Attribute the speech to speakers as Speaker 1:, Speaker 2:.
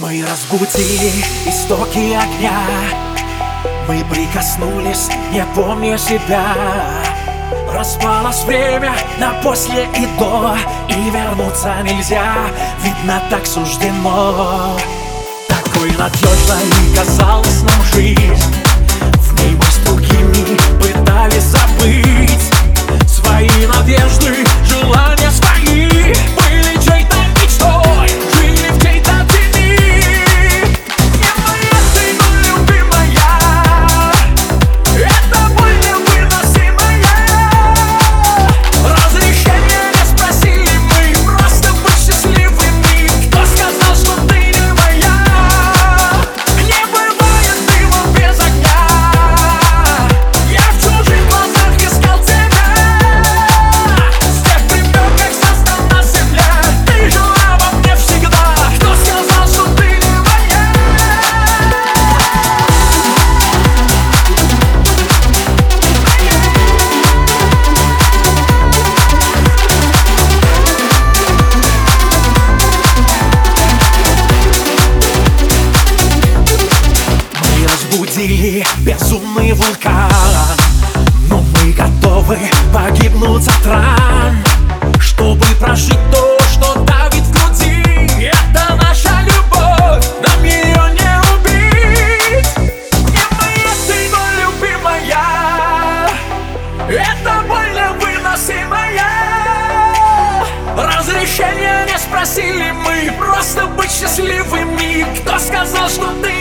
Speaker 1: Мы разбудили истоки огня. Мы прикоснулись, не помня себя. Распалось время на после и до И вернуться нельзя, видно так суждено. Такой надежной казалась нам жизнь разбудили безумный вулкан Но мы готовы погибнуть от ран. Чтобы прожить то, что давит в груди. Это наша любовь, нам ее не убить. Не моя ты, но любимая. Это боль невыносимая Разрешения не спросили мы. Просто быть счастливыми. Кто сказал, что ты